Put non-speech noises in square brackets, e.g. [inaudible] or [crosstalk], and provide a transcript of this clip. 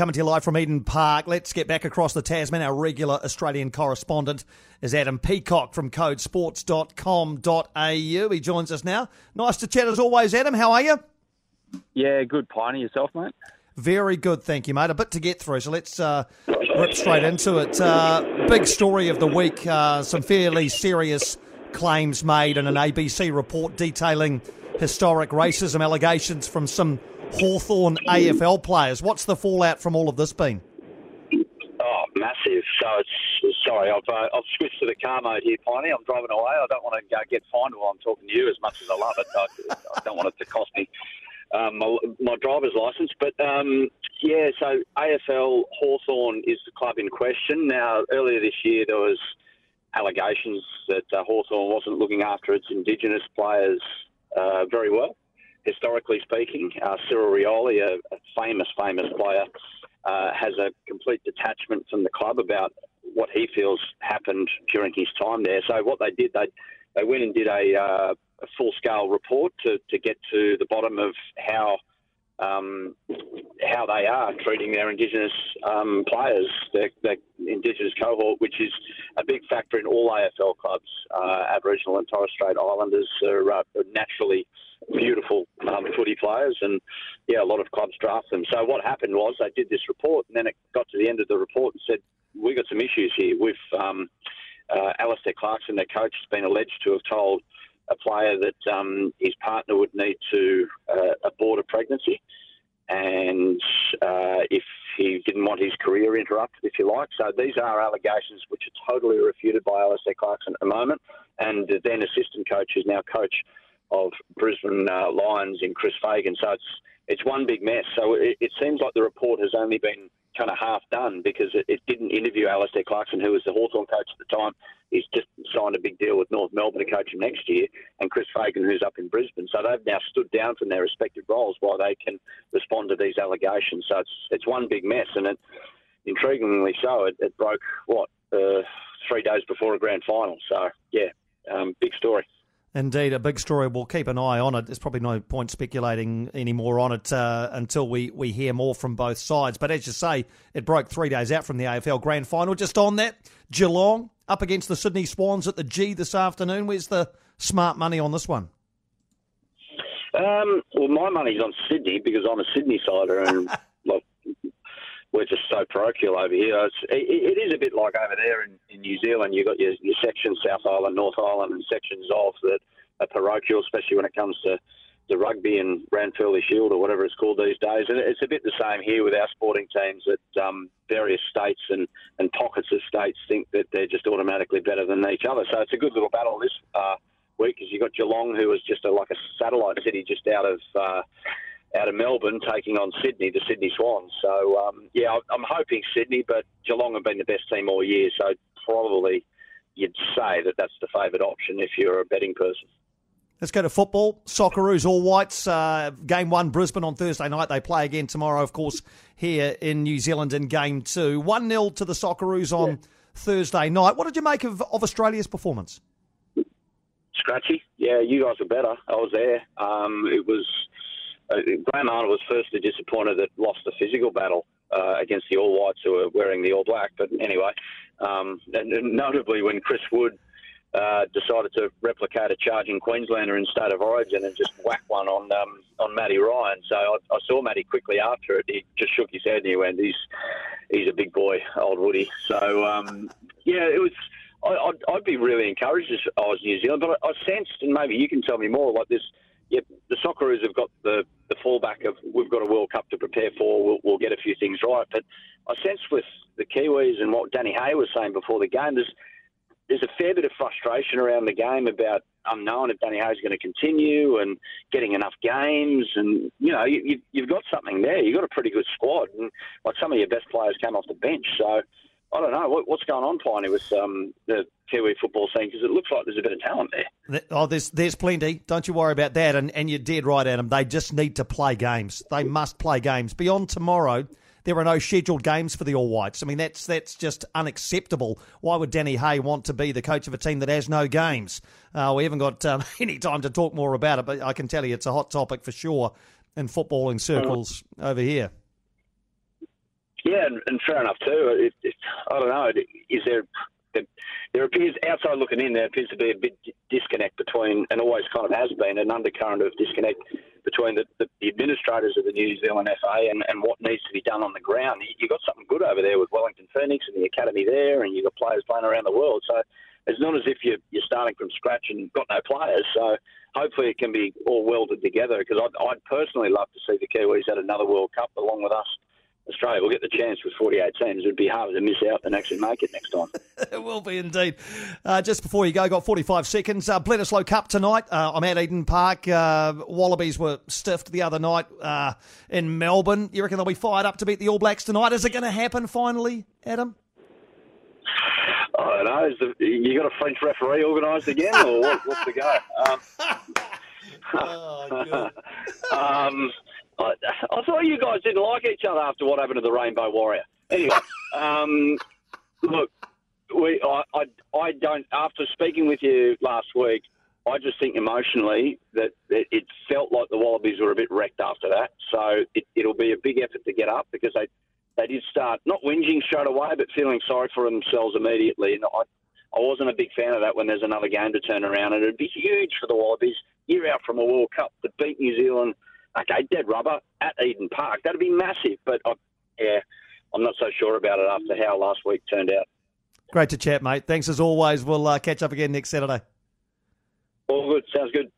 coming to you live from Eden Park. Let's get back across the Tasman. Our regular Australian correspondent is Adam Peacock from codesports.com.au. He joins us now. Nice to chat as always, Adam. How are you? Yeah, good. Piney yourself, mate. Very good, thank you, mate. A bit to get through, so let's uh, rip straight into it. Uh, big story of the week. Uh, some fairly serious claims made in an ABC report detailing historic racism allegations from some Hawthorn AFL players. What's the fallout from all of this been? Oh, massive. So it's sorry, I've uh, I've switched to the car mode here, Piney. I'm driving away. I don't want to get fined while I'm talking to you as much as I love it. I, I don't want it to cost me um, my, my, driver's license. But um, yeah, so AFL Hawthorn is the club in question. Now, earlier this year there was allegations that uh, Hawthorn wasn't looking after its Indigenous players uh, very well historically speaking. Uh, Cyril Rioli, a, a, famous, famous player, uh, has a complete detachment from the club about what he feels happened during his time there. So what they did, they they went and did a, uh, a full scale report to, to get to the bottom of how um, how they are treating their Indigenous um, players, their, their, Indigenous cohort, which is a big factor in all AFL clubs. Uh, Aboriginal and Torres Strait Islanders are, uh, naturally beautiful um, footy players, and yeah, a lot of clubs draft them. So what happened was they did this report, and then it got to the end of the report and said we got some issues here. With um, uh, Alastair Clarkson, their coach, has been alleged to have told a player that um, his partner would need to uh, abort a pregnancy, and uh, if he didn't want his career interrupted, if you like. So these are allegations which are totally refuted by Alastair Clarkson at the moment, and the then assistant coach is now coach of Brisbane uh, Lions in Chris Fagan. So it's it's one big mess. So it, it seems like the report has only been kind of half done because it, it, didn't interview Alastair Clarkson, who was the Hawthorn coach at the time. He's just signed a big deal with North Melbourne to coach him next year, and Chris Fagan, who's up in Brisbane. So they've now stood down from their respective roles while they can respond to these allegations. So it's it's one big mess, and it, intriguingly so, it, it broke what uh, three days before a grand final. So yeah, um, big story. Indeed, a big story. We'll keep an eye on it. There's probably no point speculating any more on it uh, until we, we hear more from both sides. But as you say, it broke three days out from the AFL Grand Final. Just on that, Geelong up against the Sydney Swans at the G this afternoon. Where's the smart money on this one? Um, well, my money's on Sydney because I'm a Sydney sider and [laughs] like, we're just so parochial over here. It's, it, it is a bit like over there in, in New Zealand. You've got your, your sections, South Island, North Island, and sections of that are parochial, especially when it comes to the rugby and Ranfurly Shield or whatever it's called these days. And it's a bit the same here with our sporting teams that um, various states and, and pockets of states think that they're just automatically better than each other. So it's a good little battle this uh, week because you've got Geelong, who is just a, like a satellite city just out of. Uh, out of Melbourne taking on Sydney, the Sydney Swans. So, um, yeah, I'm hoping Sydney, but Geelong have been the best team all year, so probably you'd say that that's the favoured option if you're a betting person. Let's go to football. Socceroos All Whites. Uh, game one, Brisbane on Thursday night. They play again tomorrow, of course, here in New Zealand in game two. 1 0 to the Socceroos on yeah. Thursday night. What did you make of, of Australia's performance? Scratchy. Yeah, you guys were better. I was there. Um, it was uh, Graham Arnold was firstly disappointed that lost the physical battle uh, against the All Whites who were wearing the All Black. But anyway, um, and notably when Chris Wood uh, decided to replicate a charging Queenslander in state of origin and just whack one on um, on Matty Ryan. So I, I, saw Matty quickly after it. He just shook his head and he went, "He's he's a big boy, old Woody." So um, yeah, it was. I, would I'd be really encouraged if I was New Zealand, but I, I sensed, and maybe you can tell me more, like this yep, the Socceroos have got the, the fallback of we've got a World Cup to prepare for. We'll, we'll get a few things right. But I sense with the Kiwis and what Danny Hay was saying before the game, there's there's a fair bit of frustration around the game about unknown if Danny Hay is going to continue and getting enough games. And, you know, you, you've got something there. You've got a pretty good squad. And, like, some of your best players came off the bench. So I don't know what, what's going on, Piney, with um, the Kiwi football scene because it looks like there's a bit of talent there. Oh, there's there's plenty. Don't you worry about that. And and you're dead right, Adam. They just need to play games. They must play games. Beyond tomorrow, there are no scheduled games for the All Whites. I mean, that's that's just unacceptable. Why would Danny Hay want to be the coach of a team that has no games? Uh, we haven't got um, [laughs] any time to talk more about it, but I can tell you it's a hot topic for sure in footballing circles over here. Yeah, and, and fair enough too. It, it, I don't know. Is there there appears outside looking in, there appears to be a big disconnect between, and always kind of has been, an undercurrent of disconnect between the, the, the administrators of the New Zealand FA and, and what needs to be done on the ground. You, have got something good over there with Wellington Phoenix and the academy there, and you've got players playing around the world. So it's not as if you're, you're starting from scratch and got no players. So hopefully it can be all welded together because I'd, I'd personally love to see the Kiwis at another World Cup along with us Australia will get the chance with 48 teams. It would be harder to miss out than actually make it next time. [laughs] it will be indeed. Uh, just before you go, got 45 seconds. Uh, Bledisloe Cup tonight. Uh, I'm at Eden Park. Uh, Wallabies were stiffed the other night uh, in Melbourne. You reckon they'll be fired up to beat the All Blacks tonight? Is it going to happen finally, Adam? I don't know. Is the, you got a French referee organised again, or what, what's the go? [laughs] Um, [laughs] oh, um, I, I, thought you guys didn't like each other after what happened to the Rainbow Warrior. Anyway, [laughs] um, look, we, I, I, I don't. After speaking with you last week, I just think emotionally that it, it felt like the Wallabies were a bit wrecked after that. So it, it'll be a big effort to get up because they they did start not whinging straight away, but feeling sorry for themselves immediately. And I, I wasn't a big fan of that when there's another game to turn around. And it'd be huge for the Wallabies, year out from a World Cup, to beat New Zealand okay, dead rubber at Eden Park. That'd be massive, but I, yeah, I'm not so sure about it after how last week turned out. Great to chat, mate. Thanks as always. We'll uh, catch up again next Saturday. All good. Sounds good.